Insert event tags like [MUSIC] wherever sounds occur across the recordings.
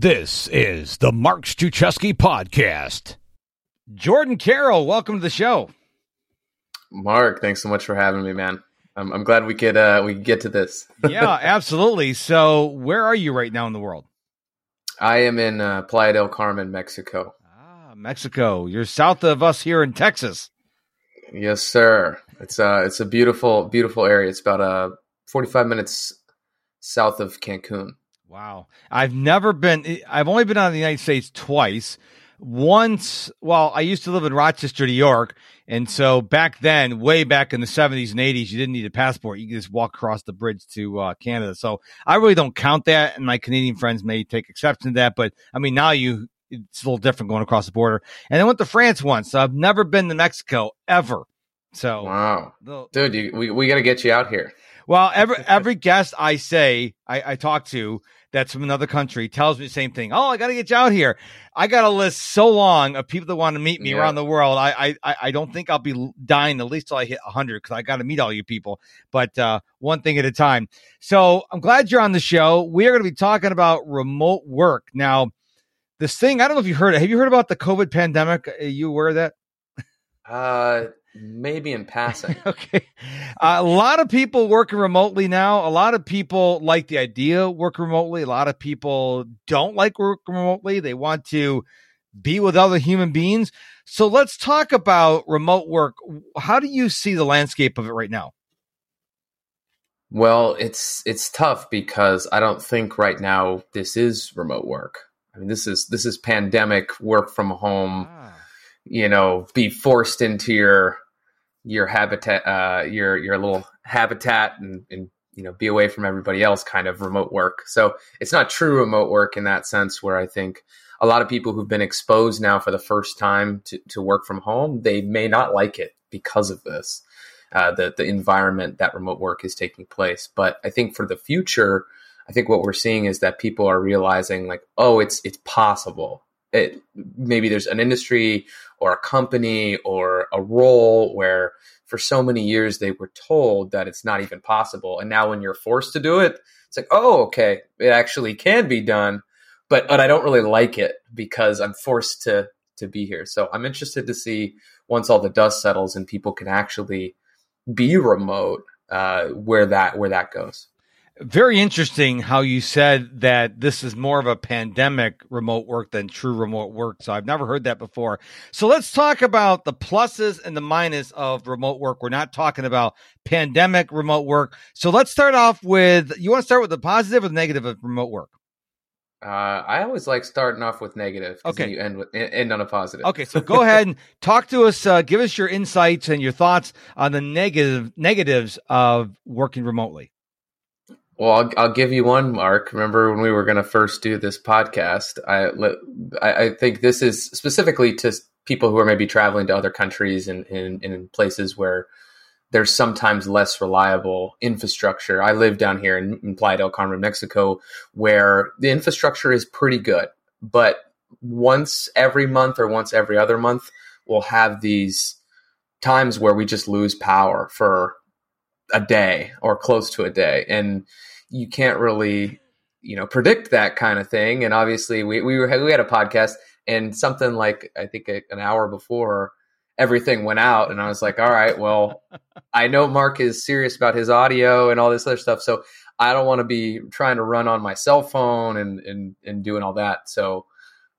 This is the Mark Struczewski podcast. Jordan Carroll, welcome to the show. Mark, thanks so much for having me, man. I'm, I'm glad we could uh, we could get to this. [LAUGHS] yeah, absolutely. So, where are you right now in the world? I am in uh, Playa del Carmen, Mexico. Ah, Mexico. You're south of us here in Texas. Yes, sir. It's uh it's a beautiful beautiful area. It's about uh 45 minutes south of Cancun. Wow. I've never been I've only been out of the United States twice. Once, well, I used to live in Rochester, New York, and so back then, way back in the 70s and 80s, you didn't need a passport. You could just walk across the bridge to uh, Canada. So I really don't count that, and my Canadian friends may take exception to that. But I mean, now you it's a little different going across the border. And I went to France once. So I've never been to Mexico ever. So wow, the, dude, you, we we got to get you out here. Well, every [LAUGHS] every guest I say I, I talk to that's from another country tells me the same thing. Oh, I got to get you out here. I got a list so long of people that want to meet me yeah. around the world. I, I I don't think I'll be dying at least till I hit 100 because I got to meet all you people. But uh, one thing at a time. So I'm glad you're on the show. We are going to be talking about remote work now. This thing, I don't know if you heard it. Have you heard about the COVID pandemic? Are you aware of that? Uh, maybe in passing. [LAUGHS] okay. Uh, a lot of people working remotely now. A lot of people like the idea of working remotely. A lot of people don't like working remotely. They want to be with other human beings. So let's talk about remote work. How do you see the landscape of it right now? Well, it's it's tough because I don't think right now this is remote work. I mean, this is this is pandemic work from home. Ah. You know, be forced into your your habitat, uh, your your little habitat, and, and you know be away from everybody else. Kind of remote work. So it's not true remote work in that sense. Where I think a lot of people who've been exposed now for the first time to, to work from home, they may not like it because of this. Uh, the the environment that remote work is taking place. But I think for the future, I think what we're seeing is that people are realizing like, oh, it's it's possible. It maybe there's an industry or a company or a role where for so many years they were told that it's not even possible. And now when you're forced to do it, it's like, oh, okay, it actually can be done. But but I don't really like it because I'm forced to to be here. So I'm interested to see once all the dust settles and people can actually be remote, uh, where that where that goes very interesting how you said that this is more of a pandemic remote work than true remote work. So I've never heard that before. So let's talk about the pluses and the minus of remote work. We're not talking about pandemic remote work. So let's start off with you want to start with the positive or the negative of remote work? Uh, I always like starting off with negative. Okay, you end with end on a positive. Okay, so go ahead and [LAUGHS] talk to us. Uh, give us your insights and your thoughts on the negative negatives of working remotely. Well, I'll, I'll, give you one, Mark. Remember when we were going to first do this podcast? I, I think this is specifically to people who are maybe traveling to other countries and in places where there's sometimes less reliable infrastructure. I live down here in, in Playa del Carmen, Mexico, where the infrastructure is pretty good, but once every month or once every other month, we'll have these times where we just lose power for a day or close to a day. And you can't really, you know, predict that kind of thing. And obviously we, we, were, we had a podcast and something like, I think a, an hour before everything went out and I was like, all right, well, I know Mark is serious about his audio and all this other stuff. So I don't want to be trying to run on my cell phone and, and, and doing all that. So,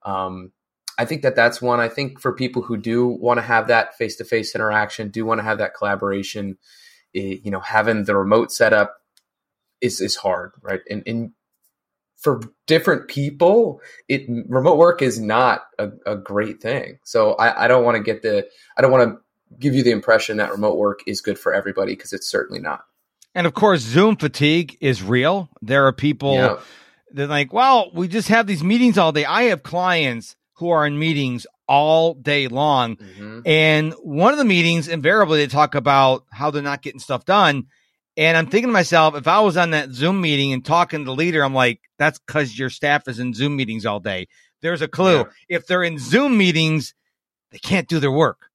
um, I think that that's one. I think for people who do want to have that face to face interaction, do want to have that collaboration, it, you know, having the remote setup is is hard, right? And, and for different people, it remote work is not a, a great thing. So I, I don't want to get the I don't want to give you the impression that remote work is good for everybody because it's certainly not. And of course, Zoom fatigue is real. There are people yeah. that like, well, we just have these meetings all day. I have clients who are in meetings all day long. Mm-hmm. And one of the meetings, invariably, they talk about how they're not getting stuff done. And I'm thinking to myself, if I was on that Zoom meeting and talking to the leader, I'm like, that's because your staff is in Zoom meetings all day. There's a clue. Yeah. If they're in Zoom meetings, they can't do their work.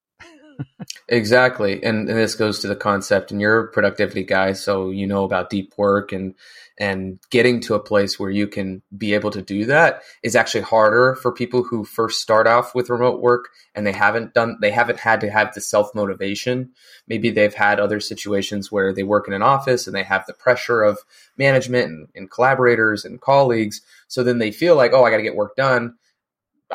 Exactly. And, and this goes to the concept and you're a productivity guy. So you know about deep work and, and getting to a place where you can be able to do that is actually harder for people who first start off with remote work and they haven't done they haven't had to have the self motivation maybe they've had other situations where they work in an office and they have the pressure of management and, and collaborators and colleagues so then they feel like oh i got to get work done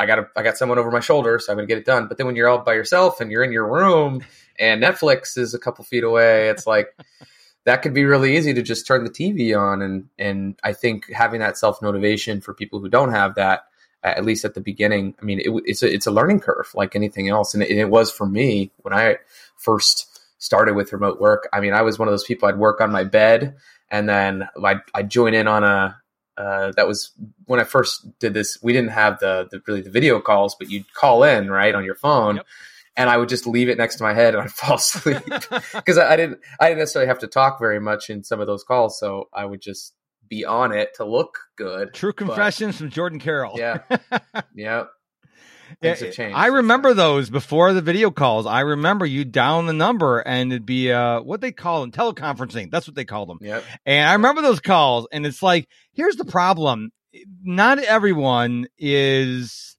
I got I got someone over my shoulder, so I'm gonna get it done. But then when you're all by yourself and you're in your room and Netflix is a couple feet away, it's like [LAUGHS] that could be really easy to just turn the TV on. And and I think having that self motivation for people who don't have that, at least at the beginning, I mean, it, it's a it's a learning curve like anything else, and it, it was for me when I first started with remote work. I mean, I was one of those people. I'd work on my bed, and then I'd, I'd join in on a uh, that was when I first did this. We didn't have the, the really the video calls, but you'd call in right on your phone, yep. and I would just leave it next to my head and I'd [LAUGHS] fall asleep [LAUGHS] because I, I, didn't I didn't necessarily have to talk very much in some of those calls, so I would just be on it to look good. True confessions but, from Jordan Carroll. Yeah, [LAUGHS] yeah. Things have changed. I remember those before the video calls. I remember you down the number and it'd be uh what they call them teleconferencing. That's what they call them. Yeah. And I remember those calls, and it's like, here's the problem: not everyone is.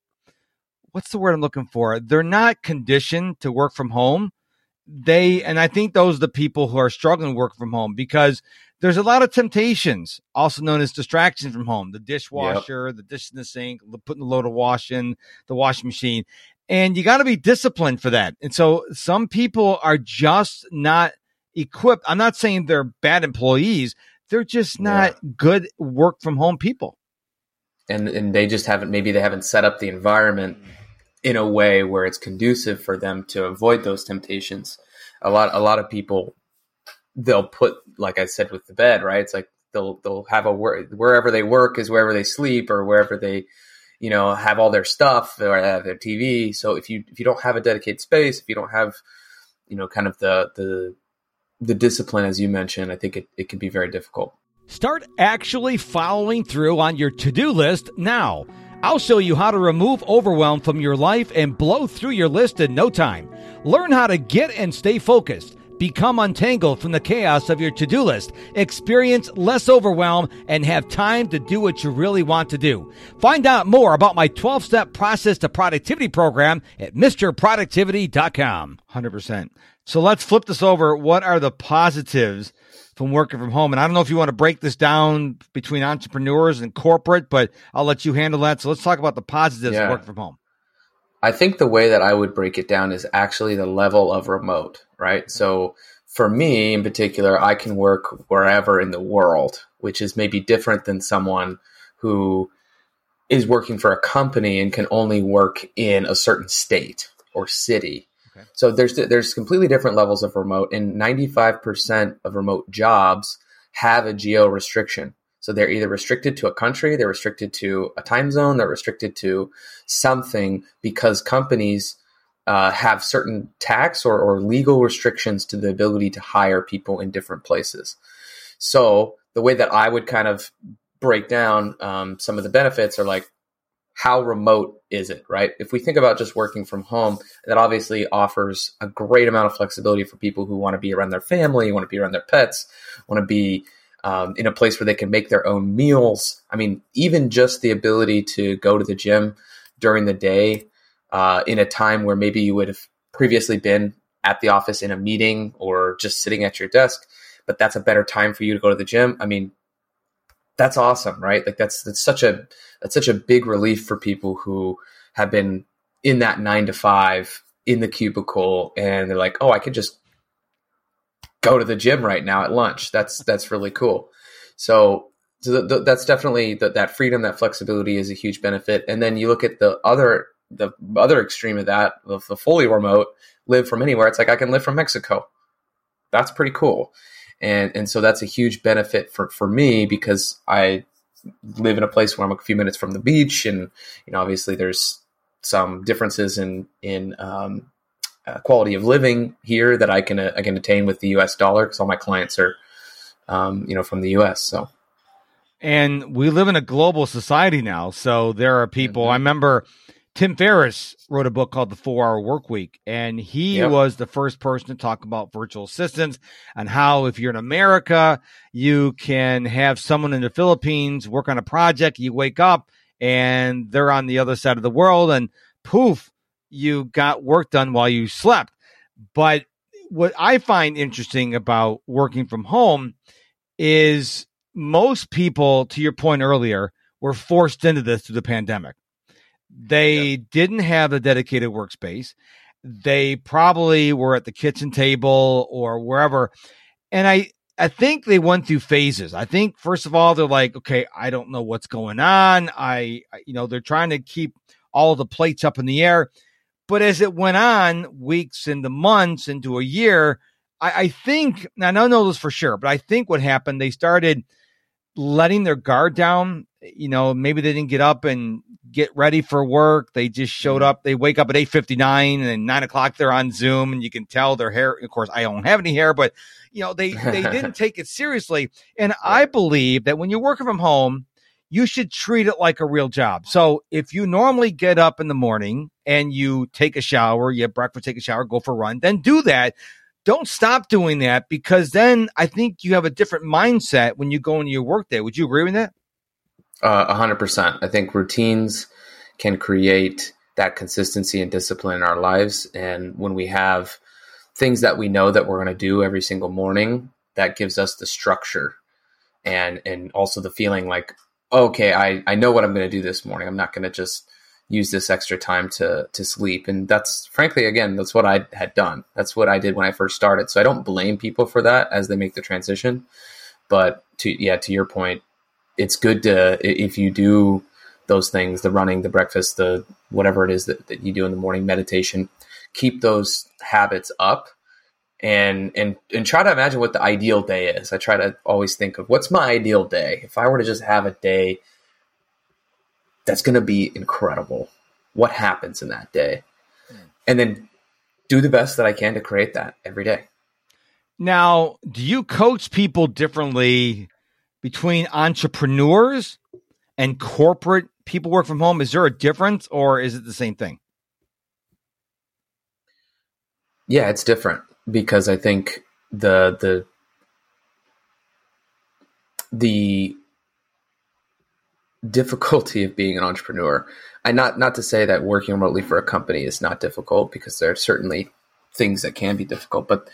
What's the word I'm looking for? They're not conditioned to work from home. They and I think those are the people who are struggling to work from home because there's a lot of temptations, also known as distractions from home. The dishwasher, yep. the dish in the sink, putting the load of wash in the washing machine. And you got to be disciplined for that. And so some people are just not equipped. I'm not saying they're bad employees. They're just not yeah. good work from home people. And and they just haven't maybe they haven't set up the environment in a way where it's conducive for them to avoid those temptations. A lot a lot of people they'll put like I said with the bed, right? It's like they'll they'll have a wherever they work is wherever they sleep or wherever they you know have all their stuff or have their TV. So if you if you don't have a dedicated space, if you don't have you know kind of the the the discipline as you mentioned, I think it, it can be very difficult. Start actually following through on your to-do list now. I'll show you how to remove overwhelm from your life and blow through your list in no time. Learn how to get and stay focused Become untangled from the chaos of your to do list, experience less overwhelm, and have time to do what you really want to do. Find out more about my 12 step process to productivity program at MisterProductivity.com. 100%. So let's flip this over. What are the positives from working from home? And I don't know if you want to break this down between entrepreneurs and corporate, but I'll let you handle that. So let's talk about the positives yeah. of working from home. I think the way that I would break it down is actually the level of remote, right? So for me in particular, I can work wherever in the world, which is maybe different than someone who is working for a company and can only work in a certain state or city. Okay. So there's there's completely different levels of remote, and 95% of remote jobs have a geo restriction. So they're either restricted to a country, they're restricted to a time zone, they're restricted to something because companies uh, have certain tax or, or legal restrictions to the ability to hire people in different places. So the way that I would kind of break down um, some of the benefits are like, how remote is it, right? If we think about just working from home, that obviously offers a great amount of flexibility for people who want to be around their family, want to be around their pets, want to be um, in a place where they can make their own meals. I mean, even just the ability to go to the gym during the day uh, in a time where maybe you would have previously been at the office in a meeting or just sitting at your desk, but that's a better time for you to go to the gym. I mean, that's awesome, right? Like that's that's such a that's such a big relief for people who have been in that nine to five in the cubicle and they're like, oh, I could just go to the gym right now at lunch. That's that's really cool. So, so the, the, that's definitely the, that freedom, that flexibility is a huge benefit. And then you look at the other the other extreme of that, the, the fully remote, live from anywhere. It's like I can live from Mexico. That's pretty cool. And and so that's a huge benefit for for me because I live in a place where I'm a few minutes from the beach, and you know obviously there's some differences in in um, uh, quality of living here that I can uh, I can attain with the U.S. dollar because all my clients are, um, you know, from the U.S. So, and we live in a global society now, so there are people. Mm-hmm. I remember Tim Ferriss wrote a book called The Four Hour Work Week, and he yep. was the first person to talk about virtual assistants and how, if you're in America, you can have someone in the Philippines work on a project. You wake up and they're on the other side of the world, and poof, you got work done while you slept. But what I find interesting about working from home is most people, to your point earlier, were forced into this through the pandemic they yeah. didn't have a dedicated workspace. They probably were at the kitchen table or wherever. And I, I think they went through phases. I think first of all, they're like, okay, I don't know what's going on. I, you know, they're trying to keep all the plates up in the air. But as it went on, weeks into months into a year, I, I think, now I don't know this for sure, but I think what happened, they started letting their guard down. You know, maybe they didn't get up and get ready for work. They just showed mm-hmm. up. They wake up at eight fifty nine and nine o'clock they're on Zoom, and you can tell their hair. Of course, I don't have any hair, but you know they they [LAUGHS] didn't take it seriously. And I believe that when you're working from home, you should treat it like a real job. So if you normally get up in the morning and you take a shower, you have breakfast, take a shower, go for a run, then do that. Don't stop doing that because then I think you have a different mindset when you go into your workday. Would you agree with that? Uh, a hundred percent. I think routines can create that consistency and discipline in our lives. And when we have things that we know that we're going to do every single morning, that gives us the structure and and also the feeling like, okay, I, I know what I'm going to do this morning. I'm not going to just use this extra time to to sleep. And that's frankly, again, that's what I had done. That's what I did when I first started. So I don't blame people for that as they make the transition. But to yeah, to your point, it's good to if you do those things the running the breakfast the whatever it is that, that you do in the morning meditation keep those habits up and and and try to imagine what the ideal day is i try to always think of what's my ideal day if i were to just have a day that's going to be incredible what happens in that day and then do the best that i can to create that every day now do you coach people differently between entrepreneurs and corporate people work from home? Is there a difference or is it the same thing? Yeah, it's different because I think the the the difficulty of being an entrepreneur. I not not to say that working remotely for a company is not difficult because there are certainly things that can be difficult, but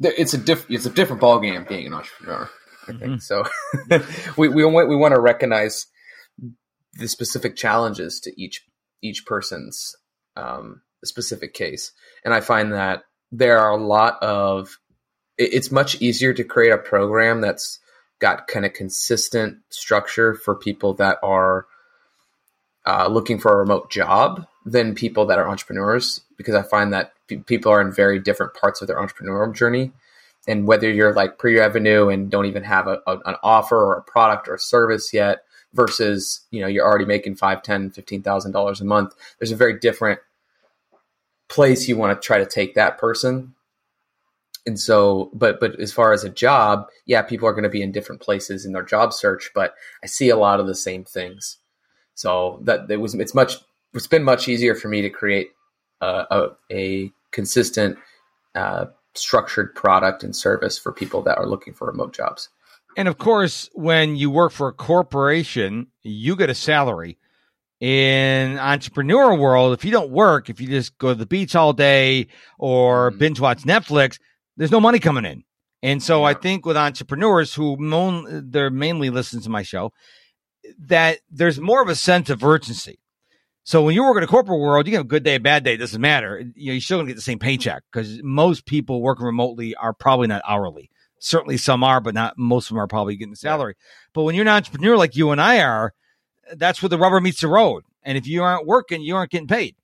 it's a diff, it's a different ballgame being an entrepreneur. I think mm-hmm. so. [LAUGHS] we we we want to recognize the specific challenges to each each person's um, specific case, and I find that there are a lot of. it's much easier to create a program that's got kind of consistent structure for people that are uh, looking for a remote job than people that are entrepreneurs because I find that p- people are in very different parts of their entrepreneurial journey. And whether you're like pre-revenue and don't even have a, a, an offer or a product or a service yet versus you know you're already making five ten fifteen thousand dollars a month there's a very different place you want to try to take that person and so but but as far as a job yeah people are going to be in different places in their job search but i see a lot of the same things so that it was it's much it's been much easier for me to create a, a, a consistent uh, structured product and service for people that are looking for remote jobs. And of course, when you work for a corporation, you get a salary. In entrepreneur world, if you don't work, if you just go to the beach all day or mm-hmm. binge watch Netflix, there's no money coming in. And so. I think with entrepreneurs who moan, they're mainly listening to my show, that there's more of a sense of urgency. So when you work in a corporate world, you can have a good day, a bad day, it doesn't matter. You know, you're still gonna get the same paycheck because most people working remotely are probably not hourly. Certainly some are, but not most of them are probably getting a salary. But when you're an entrepreneur like you and I are, that's where the rubber meets the road. And if you aren't working, you aren't getting paid.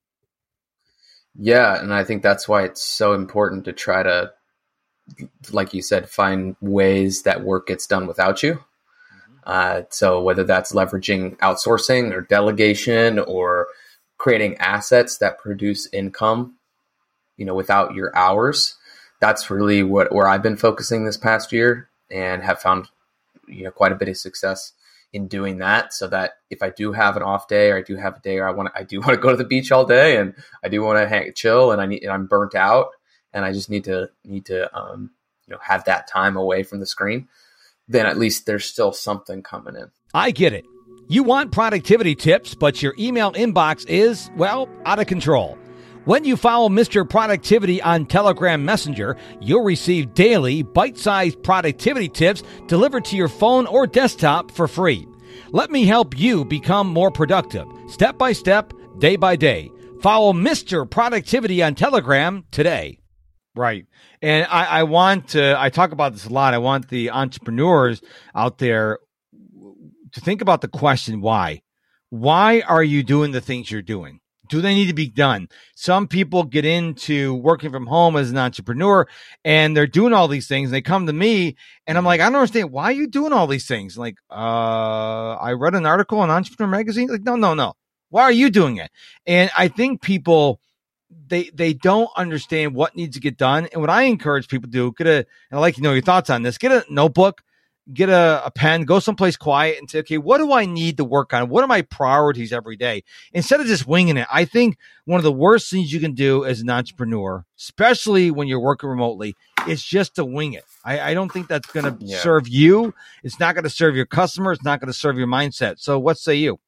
Yeah, and I think that's why it's so important to try to, like you said, find ways that work gets done without you. Uh, so whether that's leveraging outsourcing or delegation or creating assets that produce income, you know, without your hours, that's really what where I've been focusing this past year and have found you know quite a bit of success in doing that so that if I do have an off day or I do have a day or I want I do [LAUGHS] want to go to the beach all day and I do want to hang chill and I need and I'm burnt out and I just need to need to um, you know have that time away from the screen, then at least there's still something coming in. I get it. You want productivity tips, but your email inbox is, well, out of control. When you follow Mr. Productivity on Telegram Messenger, you'll receive daily bite sized productivity tips delivered to your phone or desktop for free. Let me help you become more productive, step by step, day by day. Follow Mr. Productivity on Telegram today. Right. And I, I want to, I talk about this a lot. I want the entrepreneurs out there to think about the question why. Why are you doing the things you're doing? do they need to be done? Some people get into working from home as an entrepreneur and they're doing all these things. And they come to me and I'm like, I don't understand. Why are you doing all these things? Like, uh, I read an article in Entrepreneur Magazine. Like, no, no, no. Why are you doing it? And I think people, they they don't understand what needs to get done. And what I encourage people to do, get a, and I'd like to know your thoughts on this, get a notebook, get a, a, pen, go someplace quiet and say, okay, what do I need to work on? What are my priorities every day? Instead of just winging it, I think one of the worst things you can do as an entrepreneur, especially when you're working remotely, is just to wing it. I, I don't think that's going to yeah. serve you. It's not going to serve your customer. It's not going to serve your mindset. So what say you?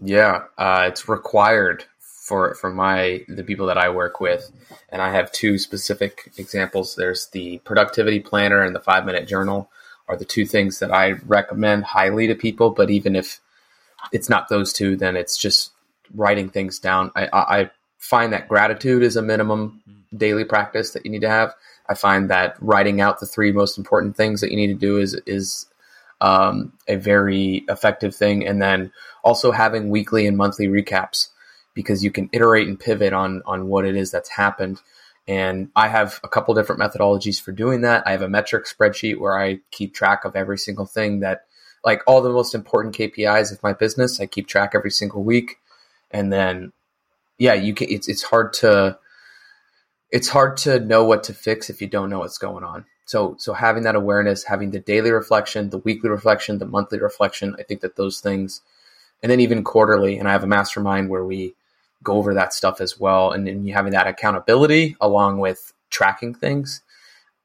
Yeah, uh, it's required for for my the people that I work with, and I have two specific examples. There's the productivity planner and the five minute journal are the two things that I recommend highly to people. But even if it's not those two, then it's just writing things down. I, I find that gratitude is a minimum daily practice that you need to have. I find that writing out the three most important things that you need to do is is um, a very effective thing, and then also having weekly and monthly recaps because you can iterate and pivot on on what it is that's happened and I have a couple different methodologies for doing that. I have a metric spreadsheet where I keep track of every single thing that, like all the most important KPIs of my business, I keep track every single week. And then, yeah, you can. It's it's hard to it's hard to know what to fix if you don't know what's going on. So so having that awareness, having the daily reflection, the weekly reflection, the monthly reflection, I think that those things, and then even quarterly. And I have a mastermind where we go over that stuff as well. And then you having that accountability along with tracking things,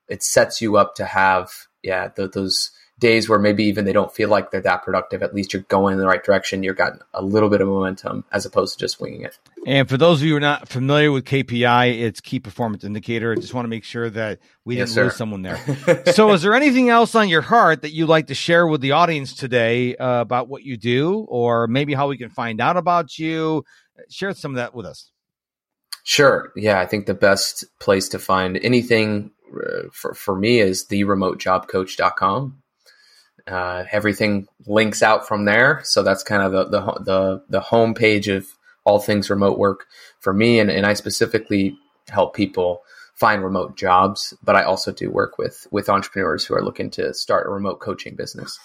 it sets you up to have, yeah, th- those days where maybe even they don't feel like they're that productive. At least you're going in the right direction. You've got a little bit of momentum as opposed to just winging it. And for those of you who are not familiar with KPI, it's key performance indicator. I just want to make sure that we didn't lose someone there. [LAUGHS] so, is there anything else on your heart that you'd like to share with the audience today uh, about what you do, or maybe how we can find out about you? Share some of that with us. Sure. Yeah, I think the best place to find anything uh, for, for me is theremotejobcoach.com. Uh, everything links out from there. So that's kind of the, the, the, the home page of all things remote work for me. And, and I specifically help people find remote jobs, but I also do work with, with entrepreneurs who are looking to start a remote coaching business.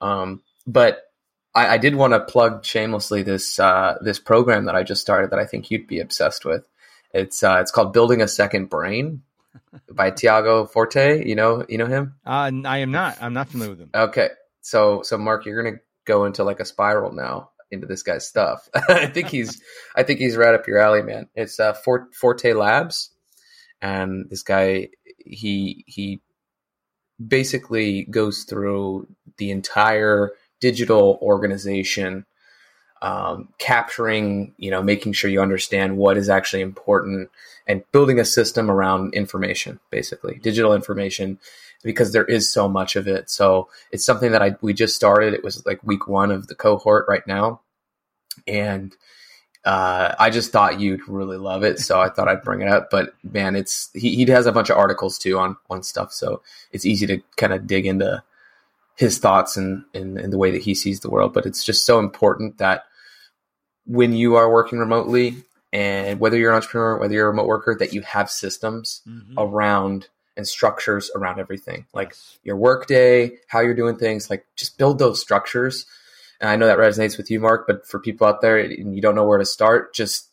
Um, but I, I did want to plug shamelessly this uh, this program that I just started that I think you'd be obsessed with. It's uh, it's called Building a Second Brain [LAUGHS] by Tiago Forte. You know you know him? Uh, I am not. I'm not familiar with him. Okay, so so Mark, you're gonna go into like a spiral now into this guy's stuff. [LAUGHS] I think he's [LAUGHS] I think he's right up your alley, man. It's uh, Forte Labs, and this guy he he basically goes through the entire digital organization, um, capturing, you know, making sure you understand what is actually important and building a system around information, basically digital information, because there is so much of it. So it's something that I, we just started. It was like week one of the cohort right now. And, uh, I just thought you'd really love it, so I thought I'd bring it up. But man, it's he, he has a bunch of articles too on on stuff, so it's easy to kind of dig into his thoughts and, and, and the way that he sees the world. But it's just so important that when you are working remotely and whether you're an entrepreneur, whether you're a remote worker, that you have systems mm-hmm. around and structures around everything, like yes. your workday, how you're doing things, like just build those structures. And I know that resonates with you, Mark, but for people out there and you don't know where to start, just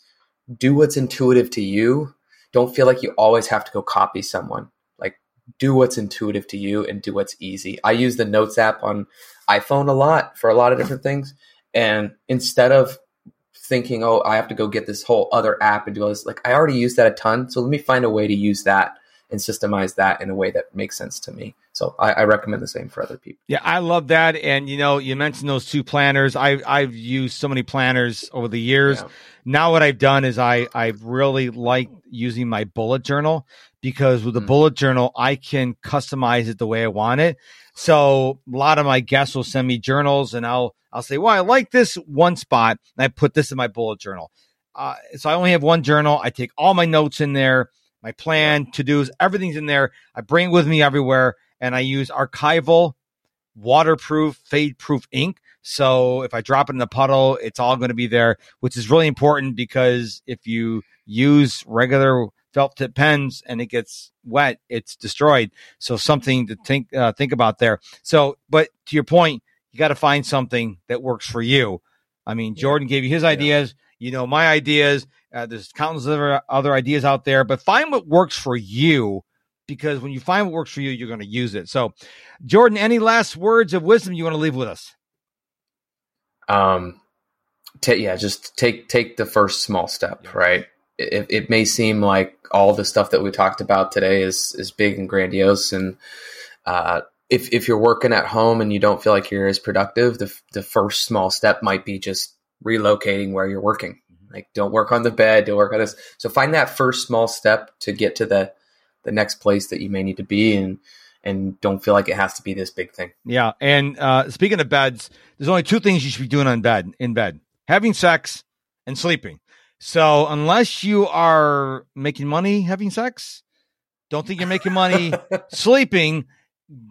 do what's intuitive to you. Don't feel like you always have to go copy someone do what's intuitive to you and do what's easy. I use the Notes app on iPhone a lot for a lot of different things. And instead of thinking, oh, I have to go get this whole other app and do all this, like I already use that a ton. So let me find a way to use that and systemize that in a way that makes sense to me. So I, I, recommend the same for other people. Yeah, I love that. And you know, you mentioned those two planners. I I've used so many planners over the years. Yeah. Now what I've done is I I really like using my bullet journal because with the mm. bullet journal I can customize it the way I want it. So a lot of my guests will send me journals and I'll I'll say, well, I like this one spot and I put this in my bullet journal. Uh, so I only have one journal. I take all my notes in there my plan, to dos, everything's in there. I bring it with me everywhere, and I use archival, waterproof, fade proof ink. So if I drop it in the puddle, it's all going to be there, which is really important because if you use regular felt tip pens and it gets wet, it's destroyed. So something to think uh, think about there. So, but to your point, you got to find something that works for you. I mean, Jordan gave you his ideas. Yeah. You know, my ideas. Uh, there's countless other, other ideas out there, but find what works for you because when you find what works for you, you're going to use it. So, Jordan, any last words of wisdom you want to leave with us? Um, t- yeah, just take take the first small step, yeah. right? It, it may seem like all the stuff that we talked about today is is big and grandiose, and uh, if if you're working at home and you don't feel like you're as productive, the the first small step might be just relocating where you're working. Like don't work on the bed, don't work on this. So find that first small step to get to the the next place that you may need to be and and don't feel like it has to be this big thing. Yeah. And uh, speaking of beds, there's only two things you should be doing on bed in bed: having sex and sleeping. So unless you are making money having sex, don't think you're making money [LAUGHS] sleeping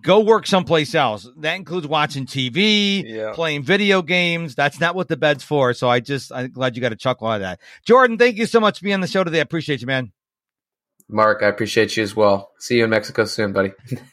go work someplace else. That includes watching TV, yeah. playing video games. That's not what the bed's for. So I just, I'm glad you got a chuckle out of that. Jordan, thank you so much for being on the show today. I appreciate you, man. Mark, I appreciate you as well. See you in Mexico soon, buddy. [LAUGHS]